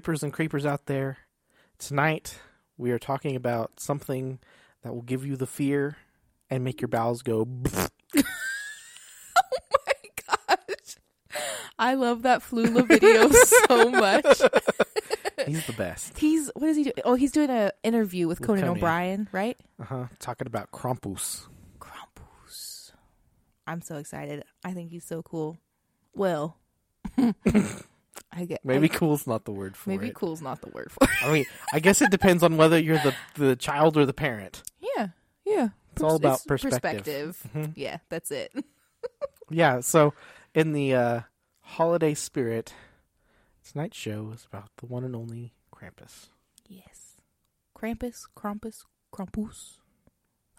reapers and creepers out there, tonight we are talking about something that will give you the fear and make your bowels go. Oh my gosh. I love that Flula video so much. He's the best. He's what is he doing? Oh, he's doing an interview with Conan Conan. O'Brien, right? Uh huh. Talking about Krampus. Krampus. I'm so excited. I think he's so cool. Well, I get Maybe I- cool's not the word for maybe it. Maybe cool's not the word for it. I mean, I guess it depends on whether you're the the child or the parent. Yeah, yeah. It's all about Pers- perspective. Mhm. Yeah, that's it. Yeah. So, in the uh, holiday spirit, tonight's show is about the one and only Krampus. Yes. Krampus, Krampus, Krampus.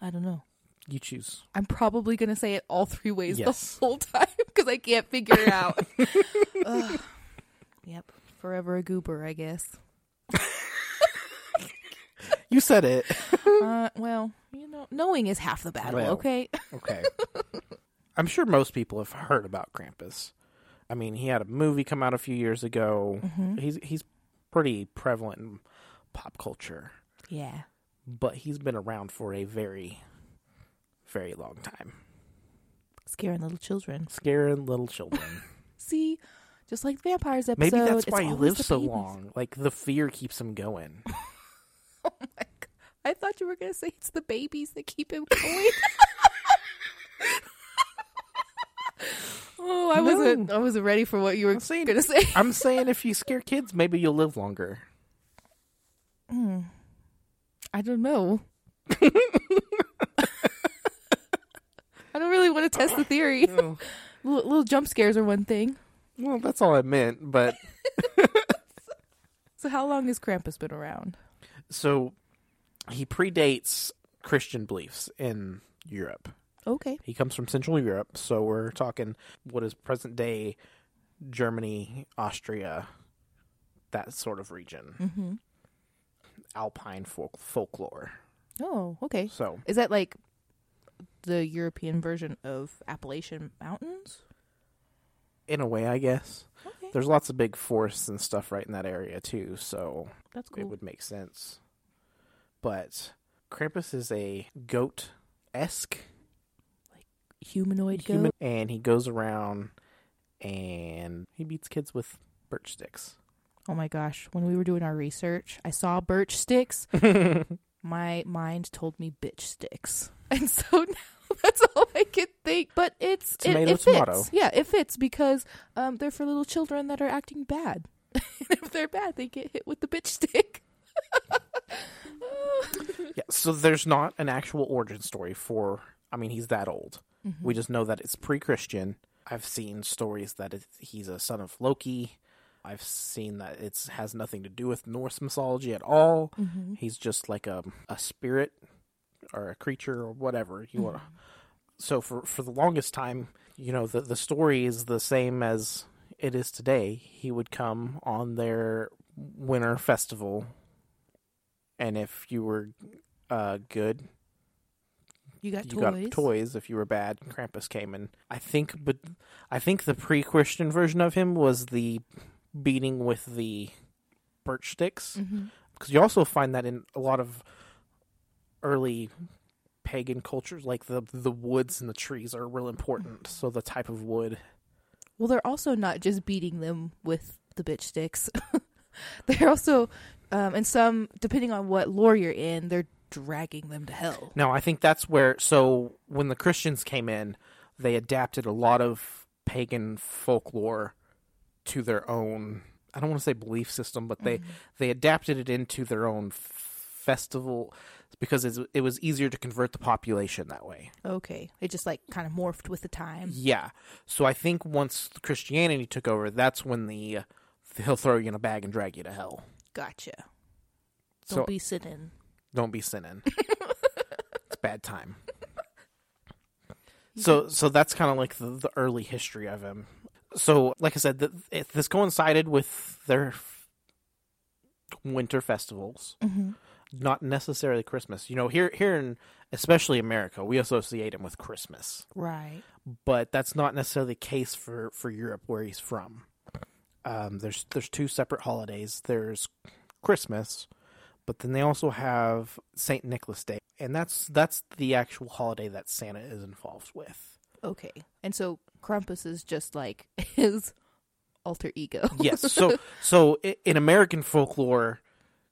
I don't know. You choose. I'm probably gonna say it all three ways Yes. the whole time because I can't figure it out. Yep. Forever a goober, I guess. You said it. Uh, well, you know, knowing is half the battle. Well. Okay. Okay. I'm sure most people have heard about Krampus. I mean, he had a movie come out a few years ago. Mm-hmm. He's he's pretty prevalent in pop culture, Yeah. but he's been around for a very, very long time, Scaring little children. scaring little children. See, just like vampires episode. Maybe that's why he lives so babies. long. Like the fear keeps him going. Oh my god! I thought you were gonna say it's the babies that keep him going. oh, I No. wasn't. I wasn't ready for what you were I'm saying- gonna say. I'm saying if you scare kids, maybe you'll live longer. Hmm. I don't know. I don't really want to test the theory. well, little, little jump scares are one thing. That's all I meant. But So, how long has Krampus been around? so he predates Christian beliefs in Europe. Okay. He comes from Central Europe, so we're talking what is present day Germany, Austria, that sort of region. Mm-hmm. Alpine folk- folklore. Oh, okay. So Is that like the European version of Appalachian Mountains? In a way, I guess Okay, there's lots of big forests and stuff right in that area too. So that's cool. it would make sense. But Krampus is a goat esque like Humanoid human, goat. and he goes around and he beats kids with birch sticks. Oh my gosh! When we were doing our research, I saw birch sticks. my mind told me bitch sticks, and so now that's all I could think. But it's it- Tomato, it, fits. tomato. Yeah, it fits because um, they're for little children that are acting bad. and if they're bad, they get hit with the bitch stick. Yeah, so there's not an actual origin story for. I mean, he's that old. Mm-hmm. We just know that it's pre-Christian. I've seen stories that it, he's a son of Loki. I've seen that it has nothing to do with Norse mythology at all. Mm-hmm. He's just like a a spirit or a creature or whatever you want. So for for the longest time, you know, the the story is the same as it is today. He would come on their winter festival, and if you were uh, good, You got you toys. got toys. If you were bad, Krampus came and I think, but I think the pre-Christian version of him was the beating with the birch sticks hmm because you also find that in a lot of early pagan cultures, like the the woods and the trees are real important. So the type of wood, Well, they're also not just beating them with the bitch sticks. they're also, um, and some, depending on what lore you're in, they're dragging them to hell. No, I think that's where. So when the Christians came in, they adapted a lot of pagan folklore to their own. I don't want to say belief system, but they they adapted it into their own f- because it's, it was easier to convert the population that way. Okay. It just like kind of morphed with the time. Yeah. So I think once Christianity took over, that's when the uh, he'll throw you in a bag and drag you to hell. Gotcha. Don't be sinning. don't be sinning. it's bad time. So so that's kind of like the, the early history of him. So like I said, th it, this coincided with their winter festivals, hmm not necessarily Christmas. You know, here here in especially America, we associate him with Christmas, Right. but that's not necessarily the case for for Europe where he's from. um, there's there's two separate holidays. There's Christmas, but then they also have Saint Nicholas Day, and that's that's the actual holiday that Santa is involved with. Okay. And so Krampus is just like his alter ego. yes. So so in American folklore,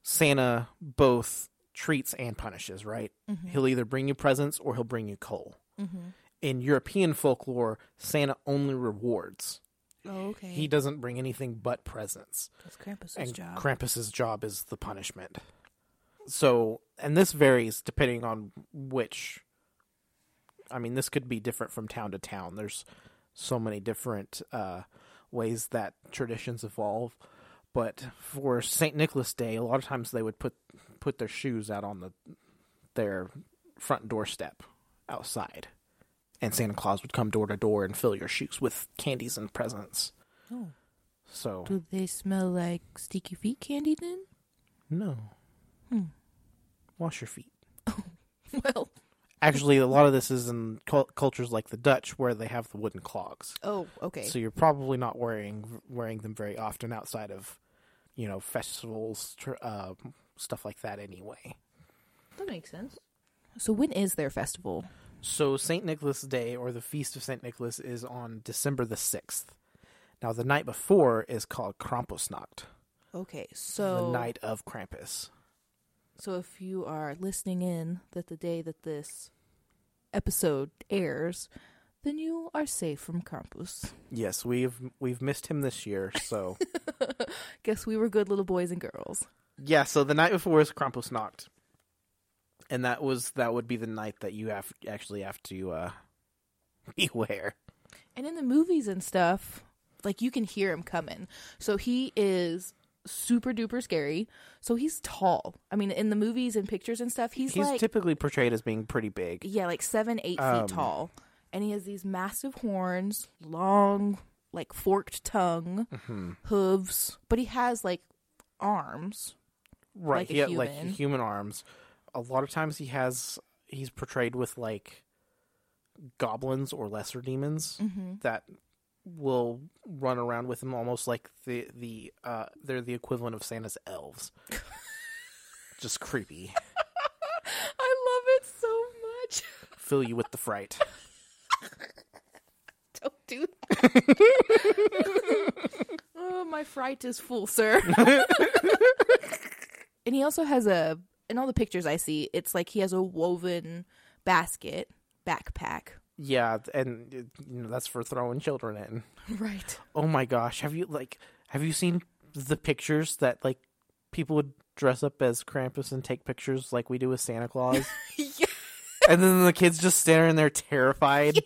Santa both treats and punishes. Right. He'll either bring you presents or he'll bring you coal. Mm-hmm. In European folklore, Santa only rewards. Oh, okay. He doesn't bring anything but presents. That's Krampus's and job. Krampus's job is the punishment. So, and this varies depending on which. I mean, this could be different from town to town. There's so many different uh, ways that traditions evolve. But for Saint Nicholas Day, a lot of times they would put put their shoes out on the their front doorstep outside, and Santa Claus would come door to door and fill your shoes with candies and presents. oh. So Do they smell like sticky feet candy then? no, Hmm. wash your feet. Oh, Well. Actually, a lot of this is in cul- cultures like the Dutch, where they have the wooden clogs. Oh, okay. So you're probably not wearing wearing them very often outside of, you know, festivals, uh, stuff like that. Anyway, that makes sense. So when is their festival? so Saint Nicholas Day or the Feast of Saint Nicholas is on December the sixth. Now the night before is called Krampusnacht, Okay, so the night of Krampus. So if you are listening in that the day that this episode airs, then you are safe from Krampus. Yes, we've we've missed him this year, so Guess we were good little boys and girls. Yeah, so the night before is knocked, and that was that would be the night that you have actually have to uh, beware. And in the movies and stuff, like you can hear him coming. So he is super duper scary. So he's tall. I mean, in the movies and pictures and stuff, he's, He's like typically portrayed as being pretty big. yeah, like seven, eight Um, feet tall, and he has these massive horns, long, like forked tongue, Mm-hmm. hooves, but he has like arms. Right, Like he had like human. human arms. A lot of times he has he's portrayed with like goblins or lesser demons Mm-hmm. that will run around with him almost like the the uh they're the equivalent of Santa's elves. Just creepy. I love it so much. Fill you with the fright. Don't do that. oh, my fright is full, sir. and he also has a, in all the pictures I see, it's like he has a woven basket, backpack. Yeah, and you know that's for throwing children in. Right. Oh my gosh, have you like have you seen the pictures that like people would dress up as Krampus and take pictures like we do with Santa Claus? yeah. and then the kids just staring there terrified.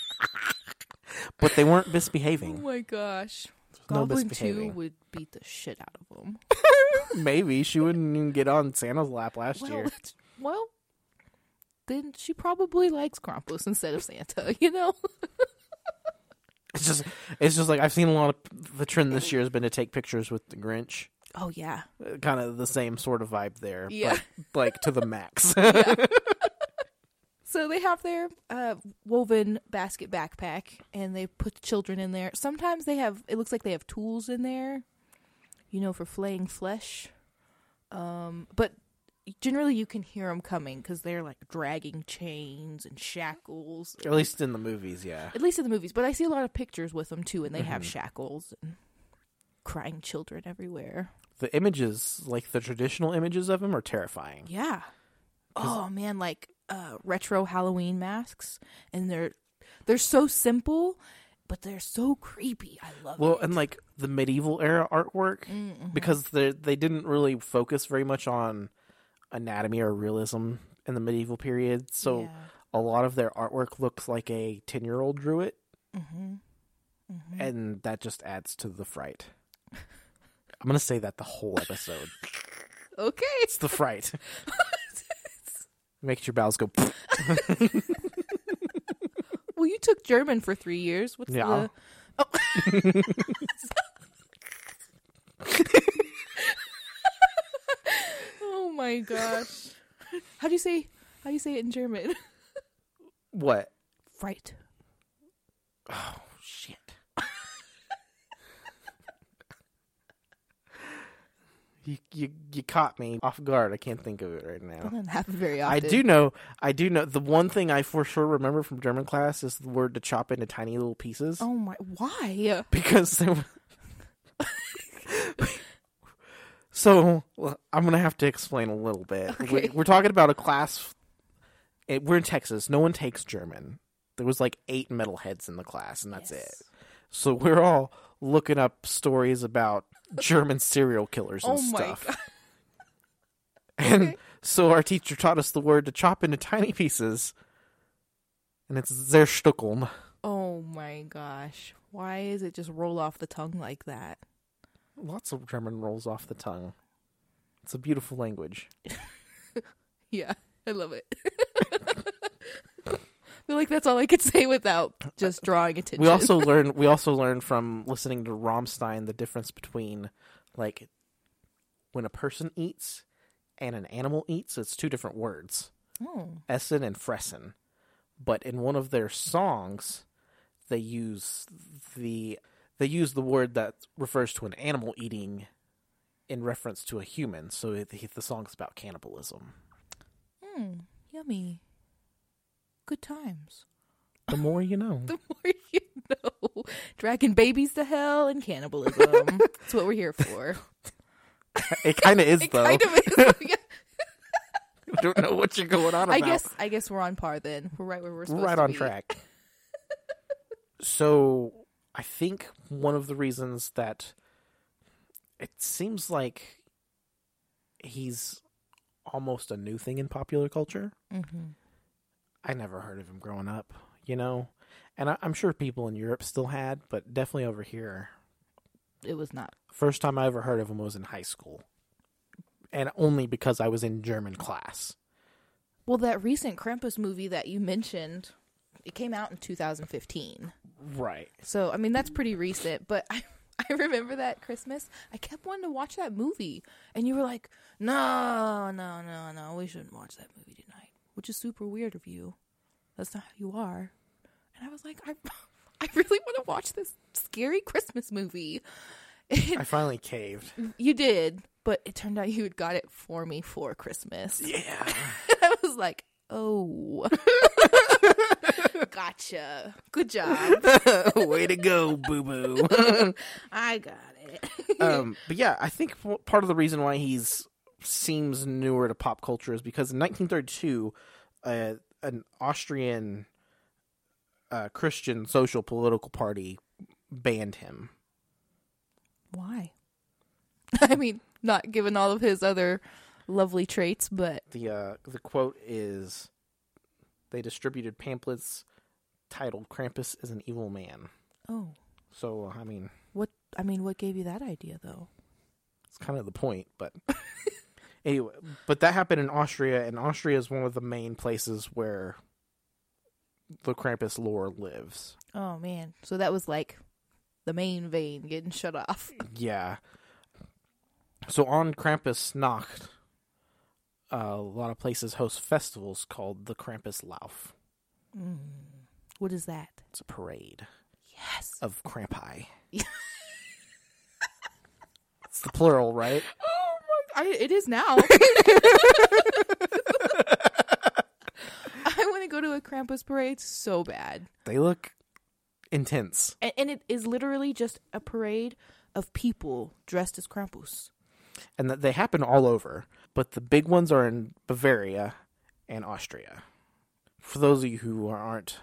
but they weren't misbehaving. Oh my gosh. no Goblin 2 misbehaving. would beat the shit out of them. Maybe she wouldn't even get on Santa's lap last well, year. well, then she probably likes Krampus instead of Santa, you know? It's just it's just like I've seen a lot of the trend this year has been to take pictures with the Grinch. Oh, yeah. Kind of the same sort of vibe there, Yeah. but like to the max. So they have their uh, woven basket backpack, and they put children in there. Sometimes they have. It looks like they have tools in there, you know, for flaying flesh. Um, but generally, you can hear them coming because they're like dragging chains and shackles. At least in the movies, yeah. At least in the movies. But I see a lot of pictures with them too, and they have Mhm. shackles and crying children everywhere. The images, like the traditional images of them, are terrifying. Yeah. Oh man, like uh retro Halloween masks and they're they're so simple but they're so creepy. I love Well, it. and like the medieval era artwork, Mm-hmm. because they they didn't really focus very much on anatomy or realism in the medieval period, so Yeah. a lot of their artwork looks like a ten year old drew it, Mhm. Mhm. and that just adds to the fright. I'm gonna say that the whole episode. Okay. It's the fright. Makes your bowels go. Well, you took German for 3 years. What's Yeah. the Oh my gosh. how do you say how do you say it in German? What? Fright. Oh shit. you, you you caught me off guard. I can't think of it right now. Doesn't happen very often. I do know. I do know. The one thing I for sure remember from German class is the word to chop into tiny little pieces. Oh my! Why? Because so I'm gonna have to explain a little bit. Okay. We're, talking about a class. We're in Texas. No one takes German. There was like eight metalheads in the class, and that's Yes. it. So we're all looking up stories about German serial killers and Oh my stuff. god! And Okay. so our teacher taught us the word to chop into tiny pieces, and it's zerstückeln. Oh my gosh! Why is it just roll off the tongue like that? Lots of German rolls off the tongue. It's a beautiful language. Yeah, I love it. I feel like that's all I could say without just drawing attention. We also learn we also learned from listening to Rammstein the difference between like when a person eats and an animal eats. It's two different words, oh, essen and fressen. But in one of their songs, they use the they use the word that refers to an animal eating in reference to a human. So it, the song's about cannibalism. hmm, yummy. Good times. The more you know. The more you know. Dragging babies to hell and cannibalism. That's what we're here for. it kind of is It though. kind of is. I don't know what you're going on about. I guess. I guess we're on par then. We're right where we're supposed to be. Right on track. so, I think one of the reasons that it seems like he's almost a new thing in popular culture. Mm-hmm. I never heard of him growing up, you know, and I, I'm sure people in Europe still had, but definitely over here. It was not. First time I ever heard of him was in high school, and only because I was in German class. Well, that recent Krampus movie that you mentioned, it came out in 2015. Right. So, I mean, that's pretty recent, but I I remember that Christmas. I kept wanting to watch that movie, and you were like, "No, no, no, no, we shouldn't watch that movie tonight," which is super weird of you. That's not how you are. And I was like, I, I really want to watch this scary Christmas movie. I finally caved. you did, but it turned out you had got it for me for Christmas. Yeah. I was like, oh, gotcha. Good job. Way to go, boo boo. I got it. um, but yeah, I think part of the reason why he's seems newer to pop culture is because in 1932, uh, an Austrian uh, Christian social political party banned him. Why? I mean, not given all of his other lovely traits, but the uh, The quote is, "They distributed pamphlets titled Krampus is an evil man." oh, So I mean, what? I mean, what gave you that idea, though? it's kind of the point, but anyway, but that happened in Austria, and Austria is one of the main places where the Krampus lore lives. Oh man, so that was like the main vein getting shut off. Yeah. So on Krampus Nacht, uh, a lot of places host festivals called the Krampus Lauf. What is that? It's a parade Yes. of Krampi. it's the plural, right? Oh my! I, it is now. I want to go to a Krampus parade so bad. They look intense. And, and it is literally just a parade of people dressed as Krampus. and that they happen all over, but the big ones are in Bavaria and Austria. For those of you who aren't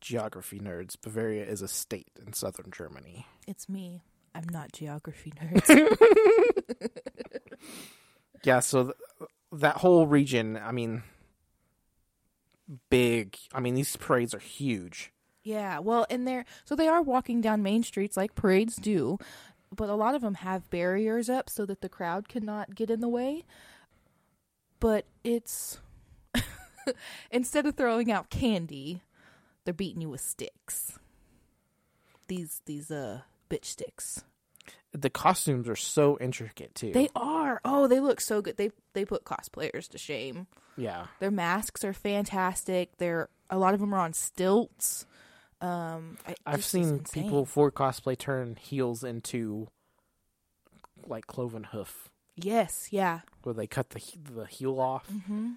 geography nerds, Bavaria is a state in southern Germany. It's me. I'm not geography nerds. Yeah, so th- that whole region, I mean, big. I mean, these parades are huge. yeah, well, and they're so they are walking down main streets like parades do, but a lot of them have barriers up so that the crowd cannot get in the way. But it's instead of throwing out candy, they're beating you with sticks. These these uh bitch sticks. The costumes are so intricate too. They are. Oh, they look so good. They they put cosplayers to shame. yeah, Their masks are fantastic. They're a lot of them are on stilts. Um, I, I've seen people for cosplay turn heels into like cloven hoof, Yes, yeah. where they cut the the heel off, Mm-hmm.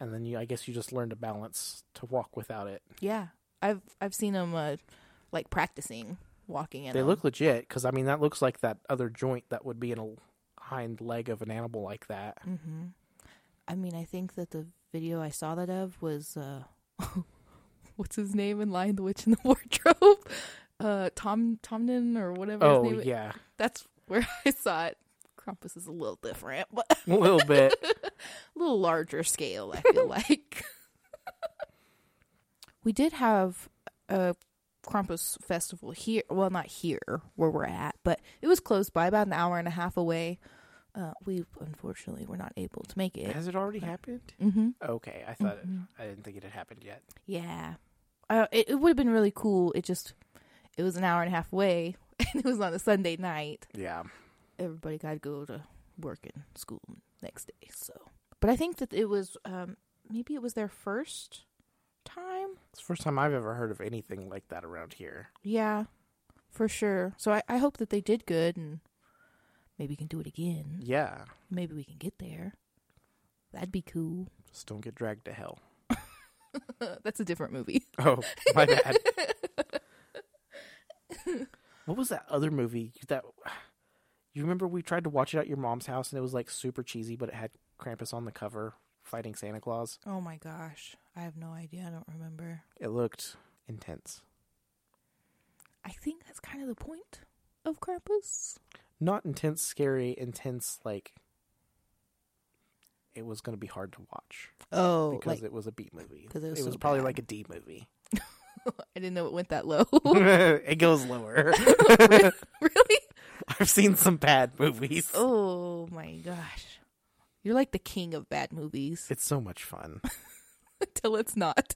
and then you I guess you just learn to balance to walk without it. Yeah, I've I've seen them uh, like practicing walking in. They 'em. look legit because I mean that looks like that other joint that would be in a hind leg of an animal like that. Mm-hmm. I mean, I think that the video I saw that of was uh, what's his name in Lion the Witch in the Wardrobe? Uh, Tom Tomnin or whatever. Oh his name is. yeah, that's where I saw it. Krampus is a little different, but a little bit. a little larger scale. I feel like we did have a Krampus festival here. Well, not here where we're at, but it was close by, about an hour and a half away. Uh, we unfortunately were not able to make it. Has it already happened? Mm-hmm. Okay, I thought Mhm. I didn't think it had happened yet. Yeah, uh, it, it would have been really cool. It just it was an hour and a half away, and it was on a Sunday night. Yeah, everybody got to go to work and school next day. So, but I think that it was um, maybe it was their first time. it's the first time I've ever heard of anything like that around here. Yeah, for sure. So I, I hope that they did good and maybe we can do it again. Yeah, Maybe we can get there. That'd be cool. just don't get dragged to hell. That's a different movie. Oh, my bad. what was that other movie that you remember we tried to watch it at your mom's house and it was like super cheesy, but it had Krampus on the cover fighting Santa Claus. Oh my gosh, I have no idea. I don't remember. It looked intense. I think that's kind of the point of Krampus. Not intense, scary, intense like it was going to be hard to watch Oh, because like it was a B movie. 'Cause it was it was so probably bad. like a D movie. I didn't know it went that low. it goes lower. really? I've seen some bad movies. Oh my gosh. You're like the king of bad movies It's so much fun. until it's not.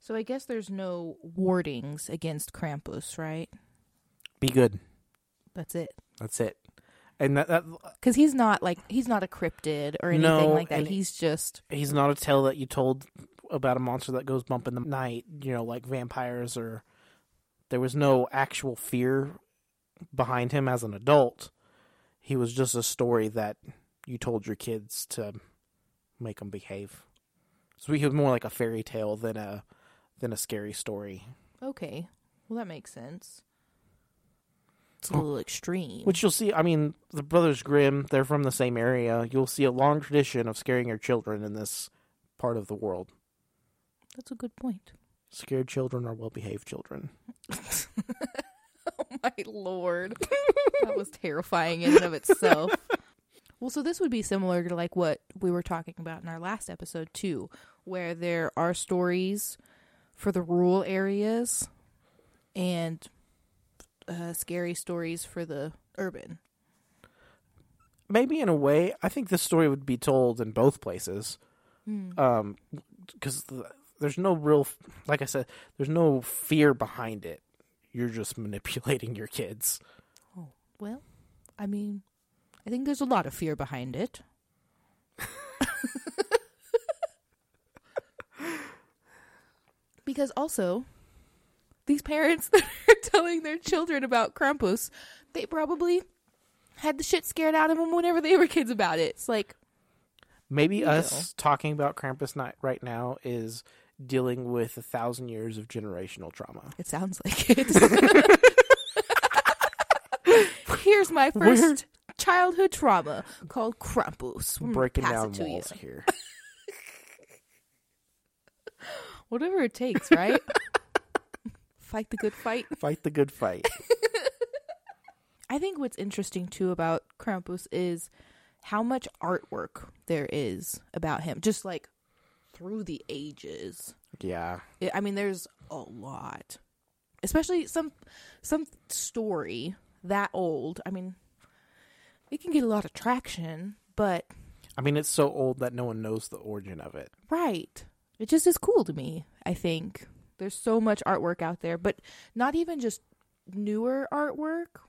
so I guess there's no wardings against Krampus, right? Be good. That's it. That's it. And that, that Cuz he's not like he's not a cryptid or anything No, like that. He's just he's not a tale that you told about a monster that goes bump in the night, you know, like vampires or there was no actual fear behind him as an adult. He was just a story that you told your kids to make them behave. So he was more like a fairy tale than a than a scary story. okay. Well, that makes sense. It's a little extreme. Which you'll see. I mean, the Brothers Grimm, they're from the same area. You'll see a long tradition of scaring your children in this part of the world. That's a good point. Scared children are well behaved children. Oh my lord. that was terrifying in and of itself. Well, so this would be similar to like what we were talking about in our last episode too, where there are stories for the rural areas and uh, scary stories for the urban. Maybe in a way, I think this story would be told in both places. Um, because there's no real, like I said, there's no fear behind it. You're just manipulating your kids. Oh Well, I mean, I think there's a lot of fear behind it. because also, these parents telling their children about Krampus, they probably had the shit scared out of them whenever they were kids about it. It's like, Maybe us talking about Krampus night right now is dealing with a thousand years of generational trauma. it sounds like it. Here's my 1st childhood trauma called Krampus. I'm Breaking down walls here. Whatever it takes, right? Fight the good fight. Fight the good fight. I think what's interesting too about Krampus is how much artwork there is about him, just like through the ages. Yeah. I I mean, there's a lot, especially some some story that old. I mean, it can get a lot of traction, but I mean, it's so old that no one knows the origin of it. right, it just is cool to me. I think there's so much artwork out there, but not even just newer artwork,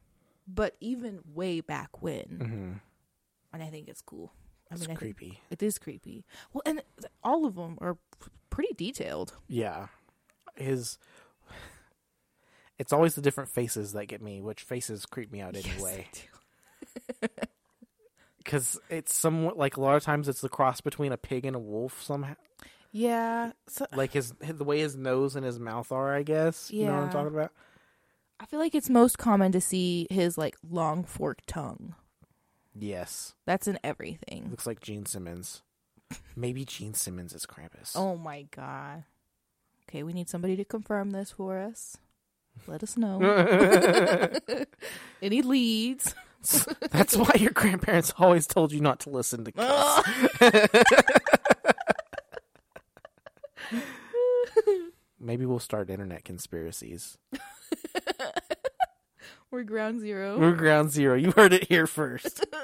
but even way back when. Mm-hmm. and I think it's cool. I It's mean, creepy. it is creepy. Well, and all of them are pretty detailed. Yeah. His It's always the different faces that get me, which faces creep me out anyway. Because it's somewhat like a lot of times it's the cross between a pig and a wolf somehow. Yeah. So uh, Like his, the way his nose and his mouth are, I guess. You know what I'm talking about? I feel like it's most common to see his like long forked tongue. Yes. That's in everything. Looks like Gene Simmons. Maybe Gene Simmons is Krampus. Oh my god. Okay, we need somebody to confirm this for us. Let us know. Any leads? That's why your grandparents always told you not to listen to kids. Maybe we'll start internet conspiracies. We're ground zero. We're ground zero. You heard it here first.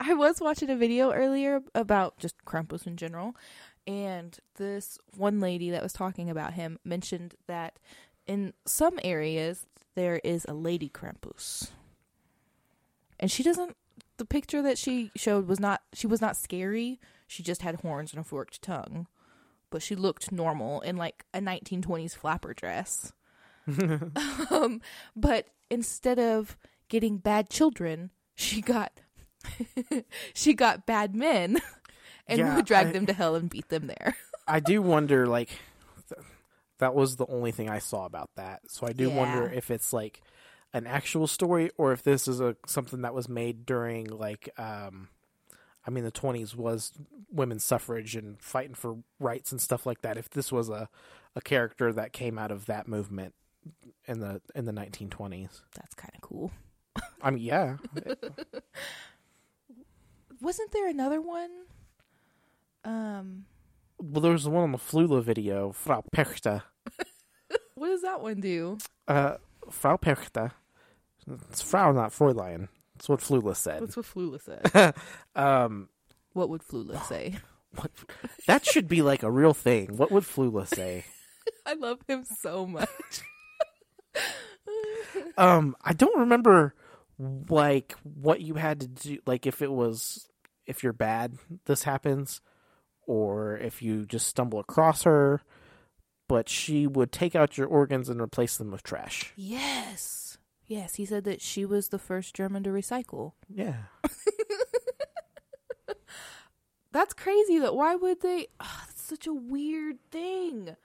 I was watching a video earlier about just Krampus in general, and this one lady that was talking about him mentioned that in some areas there is a lady Krampus. And she doesn't the picture that she showed was not she was not scary. She just had horns and a forked tongue. But she looked normal in like a 1920s flapper dress. um, but instead of getting bad children, she got she got bad men and Yeah, would drag I- them to hell and beat them there. I do wonder, like, th- that was the only thing I saw about that. So I do wonder if it's like an actual story or if this is a something that was made during like, um, I mean, the twenties was women's suffrage and fighting for rights and stuff like that. If this was a a character that came out of that movement in the in the nineteen twenties, That's kind of cool. I mean, yeah, Wasn't there another one? Um, well, there was the one on the Flula video, Frau Perchte. what does that one do? Uh, Frau Perchte. It's Frau, not Fräulein. That's what Flula said. That's what Flula said? Um, what would Flula say? what? That should be like a real thing. What would Flula say? I love him so much. Um, I don't remember like what you had to do. Like if it was if you're bad, this happens, or if you just stumble across her. But she would take out your organs and replace them with trash. yes. Yes, he said that she was the first German to recycle. Yeah. That's crazy that why would they oh, that's such a weird thing.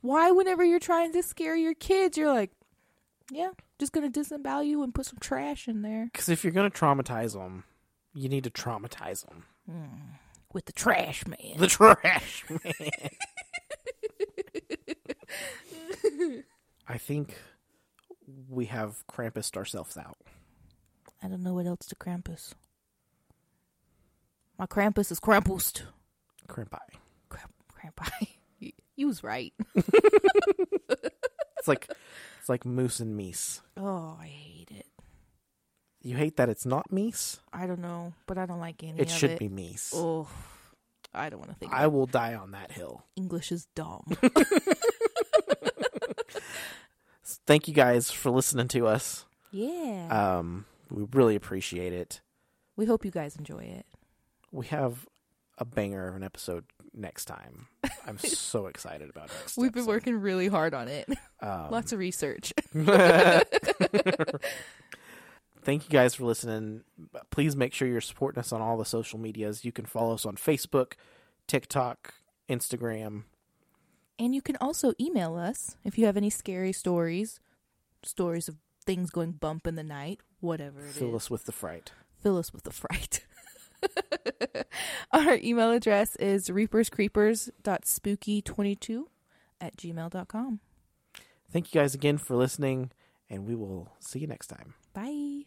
Why whenever you're trying to scare your kids, you're like, yeah, just going to disembowel you and put some trash in there Because if you're gonna traumatize them, you need to traumatize them. Hmm, with the trash man. The trash man. I think we have Krampused ourselves out. I don't know what else to Krampus. My Krampus is Krampused. Krampi. Kramp, Krampi. You, was right. It's like it's like moose and meese. Oh, I hate it. You hate that it's not meese? I don't know, but I don't like any It should it. be meese. Oh, I don't want to think. I will die on that hill. English is dumb. Thank you guys for listening to us. yeah. Um, we really appreciate it. we hope you guys enjoy it. We have a banger of an episode next time. I'm so excited about it. We've been episode. working really hard on it. Um, Lots of research. Thank you guys for listening. Please make sure you're supporting us on all the social medias. You can follow us on Facebook, TikTok, Instagram. And you can also email us if you have any scary stories, stories of things going bump in the night, whatever it is. Fill us with the fright. Fill us with the fright. Our email address is reaperscreepers.spooky22 at gmail.com. Thank you guys again for listening, and we will see you next time. Bye.